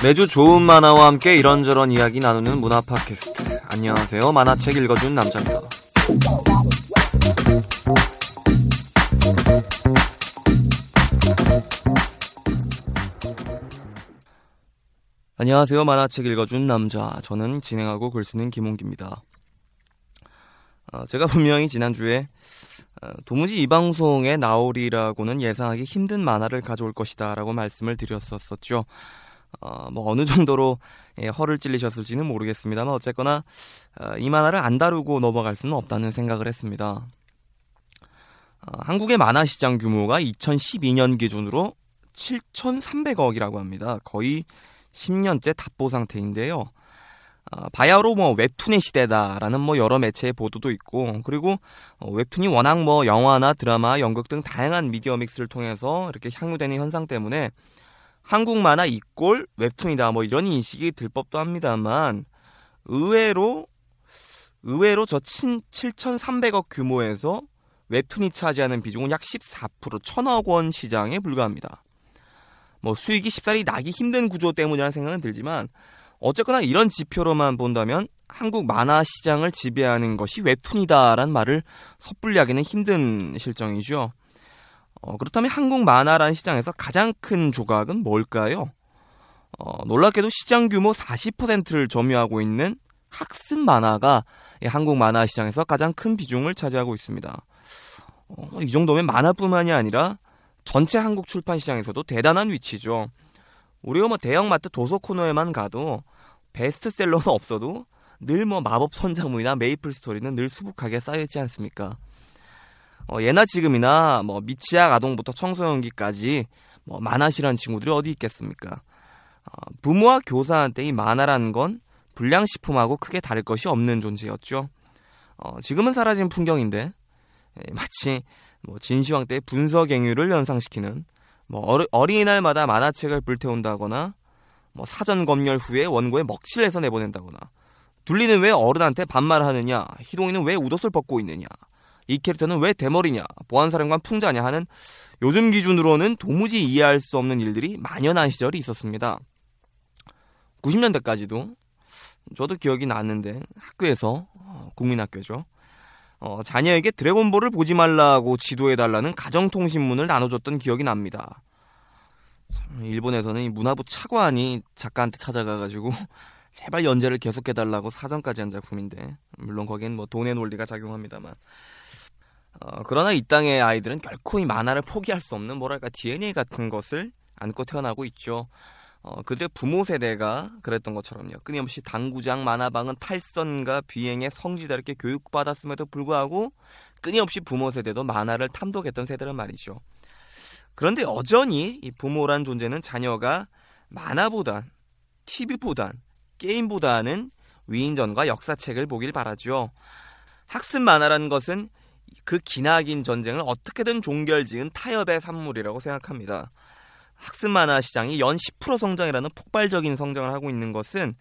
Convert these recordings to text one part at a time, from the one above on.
매주 좋은 만화와 함께 이런저런 이야기 나누는 문화 팟캐스트. 안녕하세요. 만화책 읽어준 남자입니다. 안녕하세요. 만화책 읽어준 남자. 저는 진행하고 글 쓰는 김홍기입니다. 어, 제가 분명히 지난주에 어, 도무지 이 방송에 나오리라고는 예상하기 힘든 만화를 가져올 것이다 라고 말씀을 드렸었었죠. 어, 뭐 어느 정도로 예, 허를 찔리셨을지는 모르겠습니다만 어쨌거나 어, 이 만화를 안 다루고 넘어갈 수는 없다는 생각을 했습니다. 어, 한국의 만화 시장 규모가 2012년 기준으로 7,300억이라고 합니다. 거의 10년째 답보 상태인데요. 어, 바야흐로 뭐 웹툰의 시대다라는 뭐 여러 매체의 보도도 있고 그리고 어, 웹툰이 워낙 뭐 영화나 드라마, 연극 등 다양한 미디어 믹스를 통해서 이렇게 향유되는 현상 때문에 한국 만화 이꼴 웹툰이다 뭐 이런 인식이 들 법도 합니다만 의외로 의외로 저 7,300억 규모에서 웹툰이 차지하는 비중은 약 14% 천억 원 시장에 불과합니다. 뭐 수익이 쉽사리 나기 힘든 구조 때문이라는 생각은 들지만 어쨌거나 이런 지표로만 본다면 한국 만화 시장을 지배하는 것이 웹툰이다라는 말을 섣불리 하기는 힘든 실정이죠. 어, 그렇다면 한국 만화라는 시장에서 가장 큰 조각은 뭘까요? 어, 놀랍게도 시장 규모 40%를 점유하고 있는 학습 만화가 한국 만화 시장에서 가장 큰 비중을 차지하고 있습니다. 어, 이 정도면 만화뿐만이 아니라 전체 한국 출판 시장에서도 대단한 위치죠. 우리가 뭐 대형마트 도서 코너에만 가도 베스트셀러는 없어도 늘 뭐 마법 선작물이나 메이플 스토리는 늘 수북하게 쌓여있지 않습니까? 어, 예나 지금이나 뭐 미취학 아동부터 청소년기까지 뭐 만화 싫어하는 친구들이 어디 있겠습니까? 어, 부모와 교사한테 이 만화라는 건 불량식품하고 크게 다를 것이 없는 존재였죠. 어, 지금은 사라진 풍경인데 에, 마치 뭐 진시황 때 분서갱유를 연상시키는 뭐 어리, 어린이날마다 만화책을 불태운다거나 뭐 사전 검열 후에 원고에 먹칠을 해서 내보낸다거나 둘리는 왜 어른한테 반말하느냐 희동이는 왜 웃옷을 벗고 있느냐 이 캐릭터는 왜 대머리냐 보안사령관 풍자냐 하는 요즘 기준으로는 도무지 이해할 수 없는 일들이 만연한 시절이 있었습니다. 90년대까지도 저도 기억이 나는데 학교에서 어, 국민학교죠. 어, 자녀에게 드래곤볼을 보지 말라고 지도해달라는 가정통신문을 나눠줬던 기억이 납니다. 참, 일본에서는 이 문화부 차관이 작가한테 찾아가가지고 제발 연재를 계속해달라고 사정까지 한 작품인데 물론 거기엔 뭐 돈의 논리가 작용합니다만 어, 그러나 이 땅의 아이들은 결코 이 만화를 포기할 수 없는 뭐랄까 DNA 같은 것을 안고 태어나고 있죠. 어, 그들의 부모 세대가 그랬던 것처럼요. 끊임없이 당구장, 만화방은 탈선과 비행의 성지다롭게 교육받았음에도 불구하고 끊임없이 부모 세대도 만화를 탐독했던 세대란 말이죠. 그런데 여전히 이 부모란 존재는 자녀가 만화보단, TV보단, 게임보다는 위인전과 역사책을 보길 바라죠. 학습 만화라는 것은 그 기나긴 전쟁을 어떻게든 종결지은 타협의 산물이라고 생각합니다. 학습 만화 시장이 연 10% 성장이라는 폭발적인 성장을 하고 있는 것은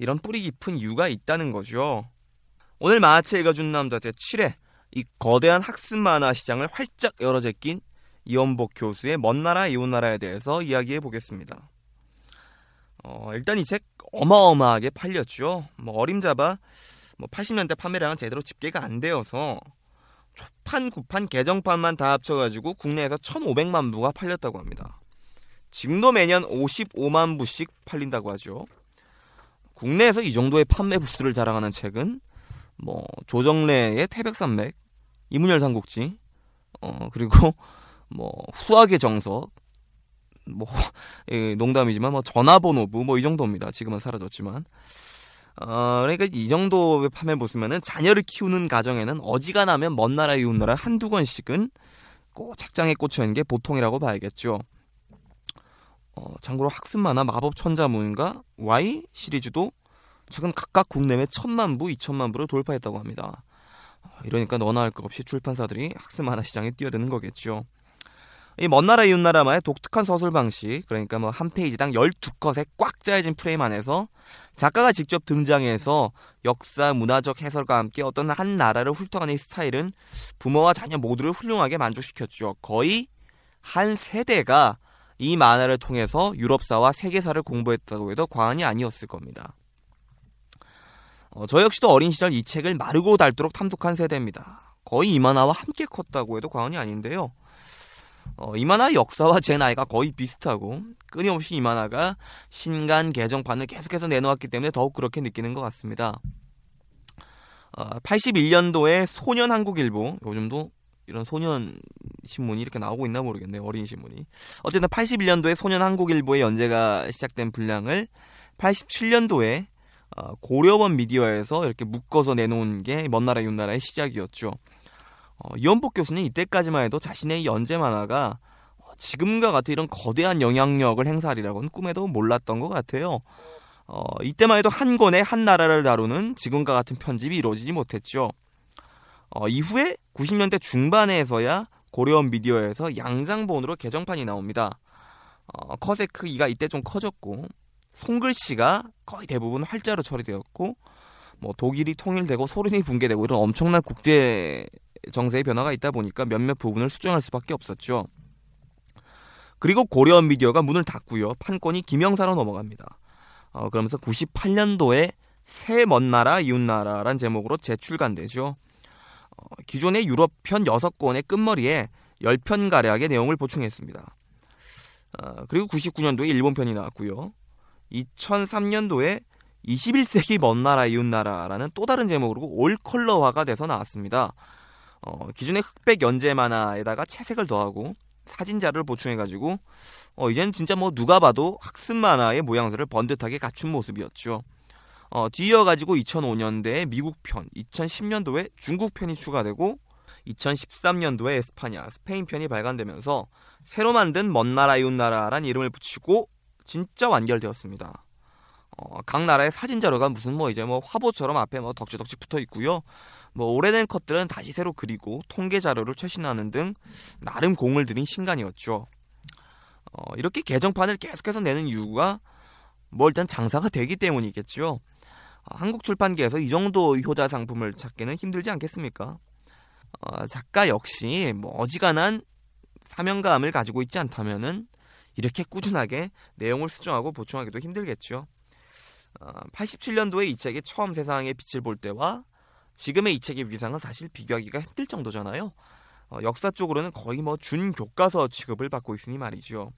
이런 뿌리 깊은 이유가 있다는 거죠. 오늘 만화책 읽어준 남자 제 7회 이 거대한 학습 만화 시장을 활짝 열어 제낀 이원복 교수의 먼 나라 이웃 나라에 대해서 이야기해 보겠습니다. 어, 일단 이 책 어마어마하게 팔렸죠. 뭐 어림잡아 뭐 80년대 판매량은 제대로 집계가 안 되어서 초판, 구판, 개정판만 다 합쳐가지고 국내에서 1,500만 부가 팔렸다고 합니다. 지금도 매년 55만 부씩 팔린다고 하죠. 국내에서 이 정도의 판매 부수를 자랑하는 책은 뭐 조정래의 태백산맥, 이문열 삼국지, 어 그리고 뭐 후하게 정석, 뭐 예, 농담이지만 뭐 전화번호부 뭐 이 정도입니다. 지금은 사라졌지만. 어, 그러니까 이 정도 판매 보시면은 자녀를 키우는 가정에는 어지간하면 먼 나라 이웃 나라 한두 권씩은 꼭 책장에 꽂혀 있는 게 보통이라고 봐야겠죠. 어, 참고로 학습 만화 마법 천자문과 Y 시리즈도 최근 각각 국내외 천만 부, 이천만 부를 돌파했다고 합니다. 어, 이러니까 너나 할 것 없이 출판사들이 학습 만화 시장에 뛰어드는 거겠죠. 이 먼 나라 이웃 나라만의 독특한 서술 방식, 그러니까 뭐 한 페이지당 12컷의 꽉 짜여진 프레임 안에서 작가가 직접 등장해서 역사, 문화적 해설과 함께 어떤 한 나라를 훑어가는 이 스타일은 부모와 자녀 모두를 훌륭하게 만족시켰죠. 거의 한 세대가 이 만화를 통해서 유럽사와 세계사를 공부했다고 해도 과언이 아니었을 겁니다. 어, 저 역시도 어린 시절 이 책을 마르고 닳도록 탐독한 세대입니다. 거의 이 만화와 함께 컸다고 해도 과언이 아닌데요. 어, 이 만화 역사와 제 나이가 거의 비슷하고 끊임없이 이 만화가 신간 개정판을 계속해서 내놓았기 때문에 더욱 그렇게 느끼는 것 같습니다. 어, 81년도에 소년 한국일보 요즘도 이런 소년 신문이 이렇게 나오고 있나 모르겠네요. 어린 신문이. 어쨌든 81년도에 소년 한국일보의 연재가 시작된 분량을 87년도에 어, 고려원 미디어에서 이렇게 묶어서 내놓은 게 먼나라 윤나라의 시작이었죠. 어, 이원복 교수는 이때까지만 해도 자신의 연재 만화가 어, 지금과 같은 이런 거대한 영향력을 행사하리라고는 꿈에도 몰랐던 것 같아요. 어, 이때만 해도 한 권에 한 나라를 다루는 지금과 같은 편집이 이루어지지 못했죠. 어, 이후에 90년대 중반에서야 고려원 미디어에서 양장본으로 개정판이 나옵니다. 어, 컷의 크기가 이때 좀 커졌고 손글씨가 거의 대부분 활자로 처리되었고 뭐 독일이 통일되고 소련이 붕괴되고 이런 엄청난 국제 정세의 변화가 있다 보니까 몇몇 부분을 수정할 수밖에 없었죠. 그리고 고려원 미디어가 문을 닫고요. 판권이 김영사로 넘어갑니다. 어, 그러면서 98년도에 새 먼 나라 이웃 나라란 제목으로 재출간되죠. 어, 기존의 유럽편 6권의 끝머리에 10편 가량의 내용을 보충했습니다. 어, 그리고 99년도에 일본편이 나왔고요. 2003년도에 21세기 먼 나라 이웃 나라라는 또 다른 제목으로 올 컬러화가 돼서 나왔습니다. 어, 기존의 흑백 연재 만화에다가 채색을 더하고 사진 자료를 보충해가지고 어, 이제는 진짜 뭐 누가 봐도 학습 만화의 모양새를 번듯하게 갖춘 모습이었죠. 어, 뒤이어가지고 2005년대에 미국 편, 2010년도에 중국 편이 추가되고 2013년도에 에스파냐, 스페인 편이 발간되면서 새로 만든 먼 나라 이웃 나라란 이름을 붙이고 진짜 완결되었습니다. 어, 각 나라의 사진 자료가 무슨 뭐 이제 뭐 화보처럼 앞에 뭐 덕지덕지 붙어 있고요. 뭐 오래된 컷들은 다시 새로 그리고 통계 자료를 최신화하는 등 나름 공을 들인 신간이었죠. 어, 이렇게 개정판을 계속해서 내는 이유가 뭐 일단 장사가 되기 때문이겠죠. 어, 한국 출판계에서 이 정도 효자 상품을 찾기는 힘들지 않겠습니까? 어, 작가 역시 뭐 어지간한 사명감을 가지고 있지 않다면은 이렇게 꾸준하게 내용을 수정하고 보충하기도 힘들겠죠. 어, 87년도에 이 책이 처음 세상의 빛을 볼 때와 지금의 이 책의 위상은 사실 비교하기가 힘들 정도잖아요. 어, 역사 쪽으로는 거의 뭐 준교과서 취급을 받고 있으니 말이죠.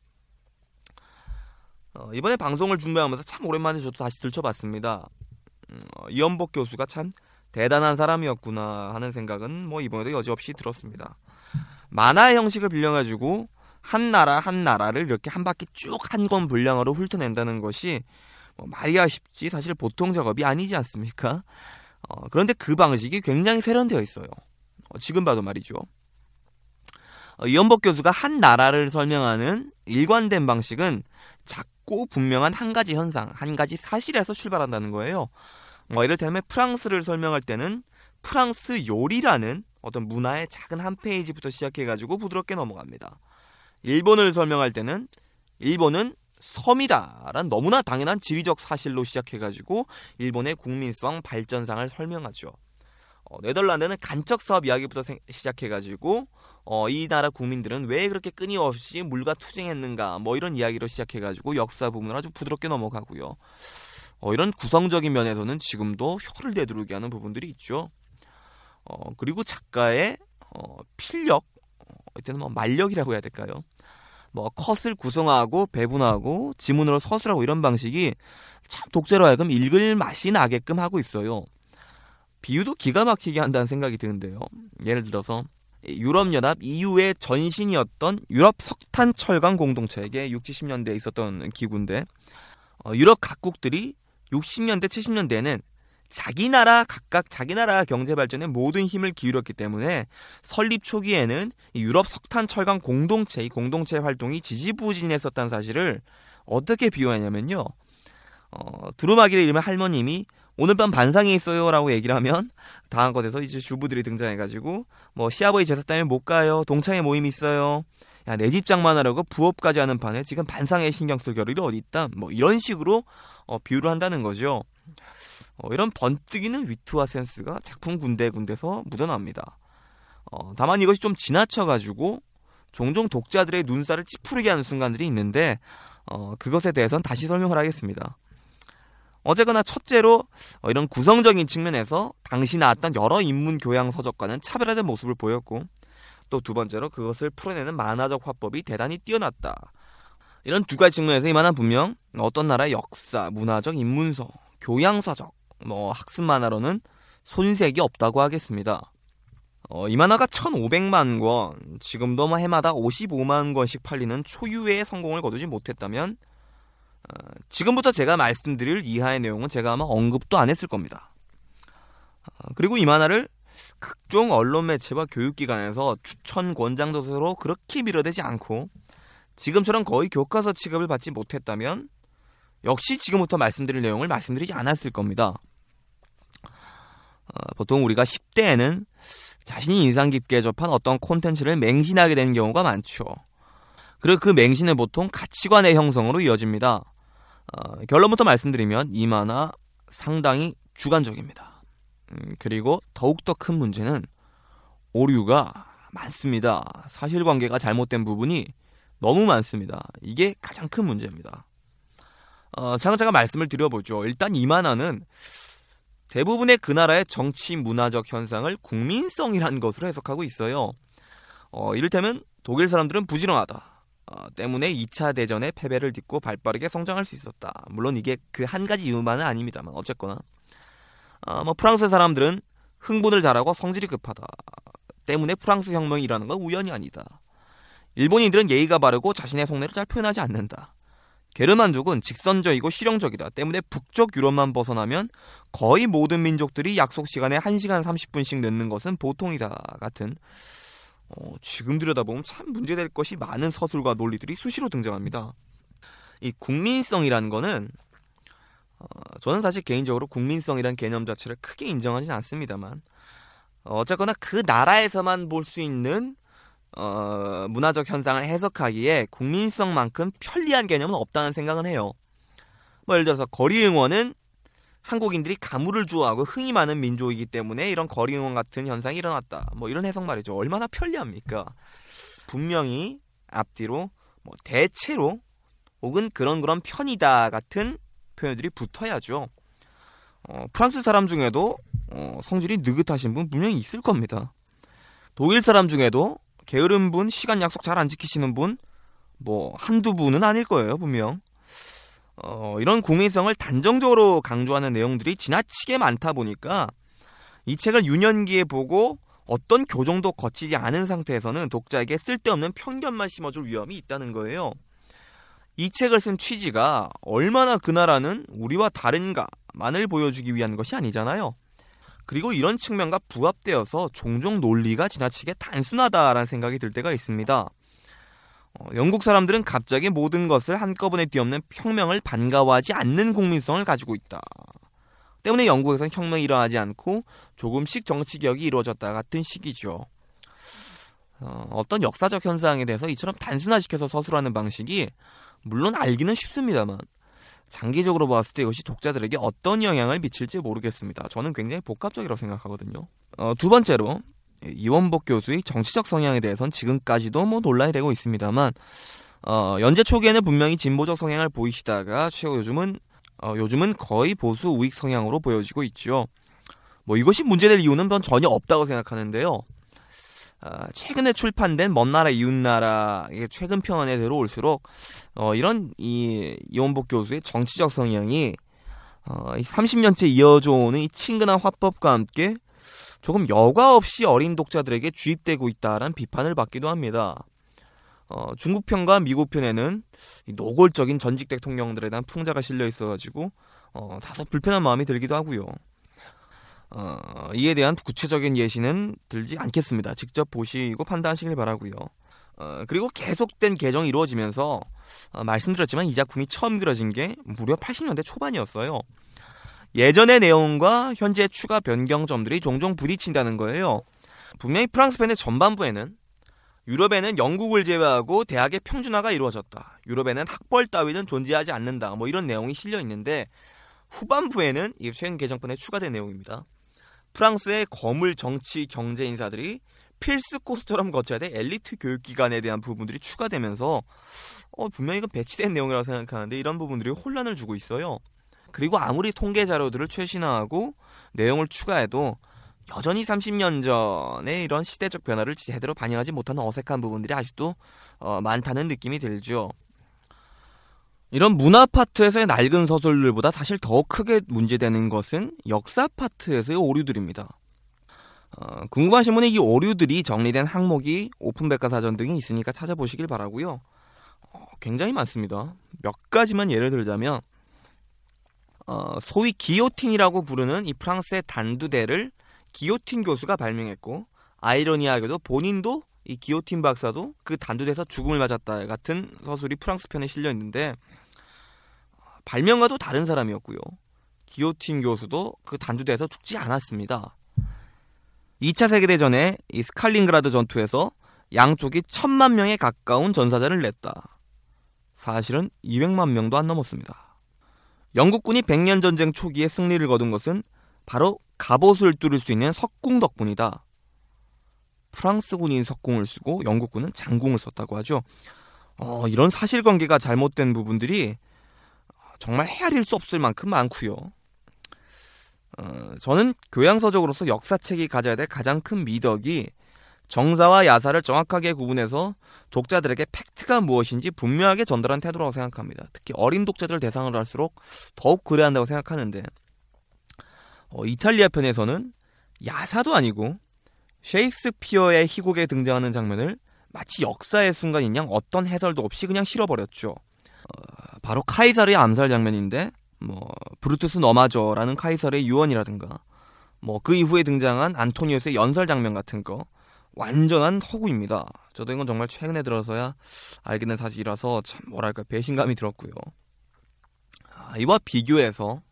어, 이번에 방송을 준비하면서 참 오랜만에 저도 다시 들춰봤습니다. 음, 어, 이연복 교수가 참 대단한 사람이었구나 하는 생각은 뭐 이번에도 여지없이 들었습니다. 만화의 형식을 빌려가지고 한 나라 한 나라를 이렇게 한 바퀴 쭉 한 권 분량으로 훑어낸다는 것이 뭐 말이야 쉽지 사실 보통 작업이 아니지 않습니까? 어, 그런데 그 방식이 굉장히 세련되어 있어요. 어, 지금 봐도 말이죠. 어, 이연복 교수가 한 나라를 설명하는 일관된 방식은 작고 분명한 한 가지 현상, 한 가지 사실에서 출발한다는 거예요. 뭐 이를테면 프랑스를 설명할 때는 프랑스 요리라는 어떤 문화의 작은 한 페이지부터 시작해가지고 부드럽게 넘어갑니다. 일본을 설명할 때는 일본은 섬이다란 너무나 당연한 지리적 사실로 시작해가지고 일본의 국민성 발전상을 설명하죠. 어, 네덜란드는 간척 사업 이야기부터 생, 시작해가지고 어, 이 나라 국민들은 왜 그렇게 끊임없이 물과 투쟁했는가 뭐 이런 이야기로 시작해가지고 역사 부분을 아주 부드럽게 넘어가고요. 어, 이런 구성적인 면에서는 지금도 혀를 내두르게 하는 부분들이 있죠. 어, 그리고 작가의 어, 필력, 어, 이때는 뭐 만력이라고 해야 될까요? 뭐 컷을 구성하고 배분하고 지문으로 서술하고 이런 방식이 참 독자로 하여금 읽을 맛이 나게끔 하고 있어요. 비유도 기가 막히게 한다는 생각이 드는데요. 예를 들어서 유럽연합 EU의 전신이었던 유럽 석탄 철강 공동체에게 60, 70년대에 있었던 기구인데 어, 유럽 각국들이 60년대, 70년대에는 자기 나라 각각 자기 나라 경제 발전에 모든 힘을 기울였기 때문에 설립 초기에는 유럽 석탄 철강 공동체 이 공동체 활동이 지지부진했었다는 사실을 어떻게 비유하냐면요. 어, 두루마기를 잃으면 할머님이 오늘 밤 반상에 있어요라고 얘기를 하면 다음 것에서 이제 주부들이 등장해가지고 뭐 시아버지 제사 때문에 못 가요. 동창회 모임 있어요. 야 내 집 장만하려고 부업까지 하는 판에 지금 반상에 신경 쓸 겨를이 어디 있다. 뭐 이런 식으로 어, 비유를 한다는 거죠 어, 이런 번뜩이는 위트와 센스가 작품 군데군데서 묻어납니다 어, 다만 이것이 좀 지나쳐가지고 종종 독자들의 눈살을 찌푸리게 하는 순간들이 있는데 어, 그것에 대해서는 다시 설명을 하겠습니다. 어쨌거나 첫째로 어, 이런 구성적인 측면에서 당시 나왔던 여러 인문 교양 서적과는 차별화된 모습을 보였고 또 두 번째로 그것을 풀어내는 만화적 화법이 대단히 뛰어났다. 이런 두 가지 측면에서 이만한 분명 어떤 나라의 역사, 문화적 인문서, 교양 서적, 뭐 학습 만화로는 손색이 없다고 하겠습니다. 어, 이 만화가 1,500만 권, 지금도 뭐 해마다 55만 권씩 팔리는 초유의 성공을 거두지 못했다면 어, 지금부터 제가 말씀드릴 이하의 내용은 제가 아마 언급도 안 했을 겁니다. 어, 그리고 이 만화를 각종 언론 매체와 교육기관에서 추천 권장 도서로 그렇게 밀어대지 않고 지금처럼 거의 교과서 취급을 받지 못했다면 역시 지금부터 말씀드릴 내용을 말씀드리지 않았을 겁니다. 어, 보통 우리가 10대에는 자신이 인상 깊게 접한 어떤 콘텐츠를 맹신하게 되는 경우가 많죠. 그리고 그 맹신은 보통 가치관의 형성으로 이어집니다. 어, 결론부터 말씀드리면 이 만화 상당히 주관적입니다. 음, 그리고 더욱더 큰 문제는 오류가 많습니다. 사실관계가 잘못된 부분이 너무 많습니다. 이게 가장 큰 문제입니다. 어, 차근차근 말씀을 드려보죠. 일단 이 만화는 대부분의 그 나라의 정치 문화적 현상을 국민성이라는 것으로 해석하고 있어요. 어, 이를테면 독일 사람들은 부지런하다. 어, 때문에 2차 대전의 패배를 딛고 발빠르게 성장할 수 있었다. 물론 이게 그 한 가지 이유만은 아닙니다만 어쨌거나 어, 뭐 프랑스 사람들은 흥분을 잘하고 성질이 급하다. 때문에 프랑스 혁명이 일어나는 건 우연이 아니다. 일본인들은 예의가 바르고 자신의 속내를 잘 표현하지 않는다. 게르만족은 직선적이고 실용적이다. 때문에 북쪽 유럽만 벗어나면 거의 모든 민족들이 약속 시간에 1시간 30분씩 늦는 것은 보통이다. 같은 어, 지금 들여다보면 참 문제될 것이 많은 서술과 논리들이 수시로 등장합니다. 이 국민성이라는 거는 어, 저는 사실 개인적으로 국민성이라는 개념 자체를 크게 인정하지는 않습니다만 어, 어쨌거나 그 나라에서만 볼 수 있는 어, 문화적 현상을 해석하기에 국민성만큼 편리한 개념은 없다는 생각은 해요. 뭐 예를 들어서 거리 응원은 한국인들이 가물을 좋아하고 흥이 많은 민족이기 때문에 이런 거리 응원 같은 현상이 일어났다. 뭐 이런 해석 말이죠. 얼마나 편리합니까? 분명히 앞뒤로 뭐 대체로 혹은 그런 그런 편이다 같은 표현들이 붙어야죠. 어, 프랑스 사람 중에도 어, 성질이 느긋하신 분 분명히 있을 겁니다. 독일 사람 중에도 게으른 분, 시간 약속 잘 안 지키시는 분, 뭐 한두 분은 아닐 거예요, 분명. 어, 이런 국민성을 단정적으로 강조하는 내용들이 지나치게 많다 보니까 이 책을 유년기에 보고 어떤 교정도 거치지 않은 상태에서는 독자에게 쓸데없는 편견만 심어줄 위험이 있다는 거예요. 이 책을 쓴 취지가 얼마나 그 나라는 우리와 다른가만을 보여주기 위한 것이 아니잖아요. 그리고 이런 측면과 부합되어서 종종 논리가 지나치게 단순하다라는 생각이 들 때가 있습니다. 어, 영국 사람들은 갑자기 모든 것을 한꺼번에 뒤엎는 혁명을 반가워하지 않는 국민성을 가지고 있다. 때문에 영국에서는 혁명이 일어나지 않고 조금씩 정치 개혁이 이루어졌다 같은 시기죠. 어, 떤 역사적 현상에 대해서 이처럼 단순화시켜서 서술하는 방식이 물론 알기는 쉽습니다만 장기적으로 봤을 때 이것이 독자들에게 어떤 영향을 미칠지 모르겠습니다. 저는 굉장히 복합적이라고 생각하거든요. 어, 두 번째로 이원복 교수의 정치적 성향에 대해서는 지금까지도 뭐 논란이 되고 있습니다만 어, 연재 초기에는 분명히 진보적 성향을 보이시다가 최고 요즘은 어, 요즘은 거의 보수 우익 성향으로 보여지고 있죠. 뭐 이것이 문제될 이유는 전 전혀 없다고 생각하는데요. 어, 최근에 출판된 먼 나라 이웃 나라 최근 편에 들어올수록 어, 이런 이 이원복 교수의 정치적 성향이 어, 30년째 이어져 오는 이 친근한 화법과 함께 조금 여과 없이 어린 독자들에게 주입되고 있다라는 비판을 받기도 합니다. 어, 중국 편과 미국 편에는 노골적인 전직 대통령들에 대한 풍자가 실려 있어가지고 어, 다소 불편한 마음이 들기도 하고요. 어, 이에 대한 구체적인 예시는 들지 않겠습니다. 직접 보시고 판단하시길 바라고요. 어, 그리고 계속된 개정이 이루어지면서 어, 말씀드렸지만 이 작품이 처음 그려진 게 무려 80년대 초반이었어요. 예전의 내용과 현재 추가 변경점들이 종종 부딪힌다는 거예요. 분명히 프랑스 팬의 전반부에는 유럽에는 영국을 제외하고 대학의 평준화가 이루어졌다. 유럽에는 학벌 따위는 존재하지 않는다. 뭐 이런 내용이 실려 있는데 후반부에는 이 최근 개정판에 추가된 내용입니다. 프랑스의 거물 정치 경제 인사들이 필수 코스처럼 거쳐야 될 엘리트 교육기관에 대한 부분들이 추가되면서 어, 분명히 이건 배치된 내용이라고 생각하는데 이런 부분들이 혼란을 주고 있어요. 그리고 아무리 통계 자료들을 최신화하고 내용을 추가해도 여전히 30년 전에 이런 시대적 변화를 제대로 반영하지 못하는 어색한 부분들이 아직도 어, 많다는 느낌이 들죠. 이런 문화 파트에서의 낡은 서술들보다 사실 더 크게 문제되는 것은 역사 파트에서의 오류들입니다. 어, 궁금하신 분은 이 오류들이 정리된 항목이 오픈백과사전 등이 있으니까 찾아보시길 바라고요. 어, 굉장히 많습니다. 몇 가지만 예를 들자면 어, 소위 기요틴이라고 부르는 이 프랑스의 단두대를 기요틴 교수가 발명했고 아이러니하게도 본인도 이 기요틴 박사도 그 단두대에서 죽음을 맞았다 같은 서술이 프랑스 편에 실려 있는데 발명가도 다른 사람이었고요. 기요틴 교수도 그 단두대에서 죽지 않았습니다. 2차 세계대전에 이 스칼린그라드 전투에서 양쪽이 천만 명에 가까운 전사자를 냈다. 사실은 200만 명도 안 넘었습니다. 영국군이 백년 전쟁 초기에 승리를 거둔 것은 바로 갑옷을 뚫을 수 있는 석궁 덕분이다. 프랑스군이 석궁을 쓰고 영국군은 장궁을 썼다고 하죠. 어, 이런 사실관계가 잘못된 부분들이 정말 헤아릴 수 없을 만큼 많고요. 어, 저는 교양서적으로서 역사책이 가져야 될 가장 큰 미덕이 정사와 야사를 정확하게 구분해서 독자들에게 팩트가 무엇인지 분명하게 전달한 태도라고 생각합니다. 특히 어린 독자들을 대상으로 할수록 더욱 그래야 한다고 생각하는데 어, 이탈리아 편에서는 야사도 아니고 셰익스피어의 희곡에 등장하는 장면을 마치 역사의 순간인 양 어떤 해설도 없이 그냥 실어버렸죠. 어, 바로 카이사르의 암살 장면인데 뭐 브루투스 너마저라는 카이사르의 유언이라든가 뭐 그 이후에 등장한 안토니우스의 연설 장면 같은 거 완전한 허구입니다. 저도 이건 정말 최근에 들어서야 알게 된 사실이라서 참 뭐랄까 배신감이 들었고요. 아, 이와 비교해서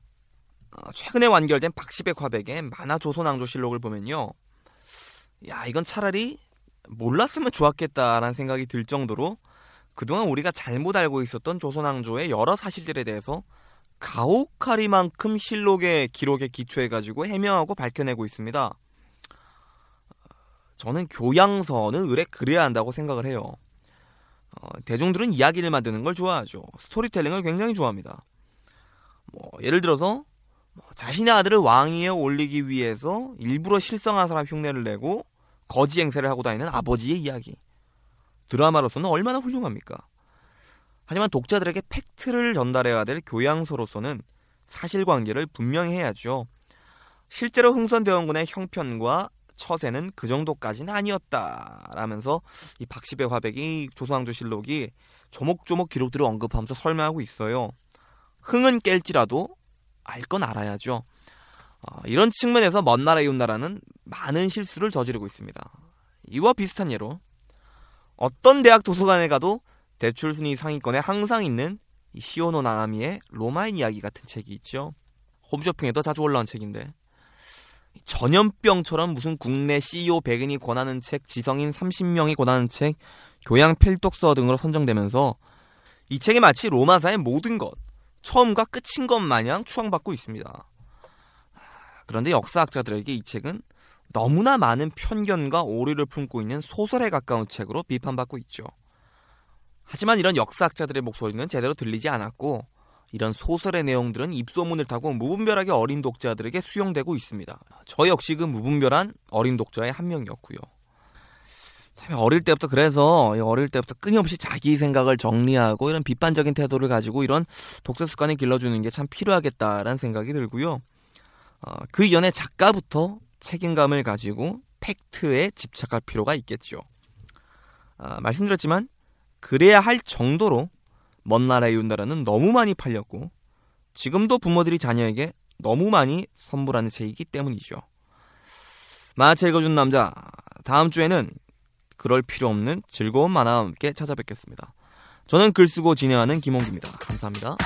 아, 최근에 완결된 박시백 화백의 만화 조선왕조실록을 보면요. 야 이건 차라리 몰랐으면 좋았겠다라는 생각이 들 정도로 그동안 우리가 잘못 알고 있었던 조선왕조의 여러 사실들에 대해서 가혹하리만큼 실록의 기록에 기초해가지고 해명하고 밝혀내고 있습니다. 저는 교양서는 의뢰 그래야 한다고 생각을 해요. 어, 대중들은 이야기를 만드는 걸 좋아하죠. 스토리텔링을 굉장히 좋아합니다. 뭐, 예를 들어서 뭐 자신의 아들을 왕위에 올리기 위해서 일부러 실성한 사람 흉내를 내고 거지 행세를 하고 다니는 아버지의 이야기. 드라마로서는 얼마나 훌륭합니까? 하지만 독자들에게 팩트를 전달해야 될 교양서로서는 사실관계를 분명히 해야죠. 실제로 흥선대원군의 형편과 처세는 그 정도까지는 아니었다라면서 이 박시배 화백이 조선왕조실록이 조목조목 기록들을 언급하면서 설명하고 있어요. 흥은 깰지라도 알 건 알아야죠. 어, 이런 측면에서 먼 나라 이웃 나라는 많은 실수를 저지르고 있습니다. 이와 비슷한 예로 어떤 대학 도서관에 가도 대출 순위 상위권에 항상 있는 시오노 나나미의 로마인 이야기 같은 책이 있죠. 홈쇼핑에도 자주 올라온 책인데 전염병처럼 무슨 국내 CEO 100인이 권하는 책, 지성인 30명이 권하는 책, 교양 필독서 등으로 선정되면서 이 책이 마치 로마사의 모든 것, 처음과 끝인 것 마냥 추앙받고 있습니다. 그런데 역사학자들에게 이 책은 너무나 많은 편견과 오류를 품고 있는 소설에 가까운 책으로 비판받고 있죠. 하지만 이런 역사학자들의 목소리는 제대로 들리지 않았고 이런 소설의 내용들은 입소문을 타고 무분별하게 어린 독자들에게 수용되고 있습니다. 저 역시 그 무분별한 어린 독자의 한 명이었고요. 참 어릴 때부터 그래서 어릴 때부터 끊임없이 자기 생각을 정리하고 이런 비판적인 태도를 가지고 이런 독서 습관을 길러주는 게 참 필요하겠다라는 생각이 들고요. 어, 그 이전에 작가부터 책임감을 가지고 팩트에 집착할 필요가 있겠죠. 아, 말씀드렸지만 그래야 할 정도로 먼 나라의 윤나라는 너무 많이 팔렸고 지금도 부모들이 자녀에게 너무 많이 선물하는 책이기 때문이죠. 만화책 읽어준 남자 다음 주에는 그럴 필요 없는 즐거운 만화와 함께 찾아뵙겠습니다. 저는 글 쓰고 진행하는 김홍기입니다. 감사합니다.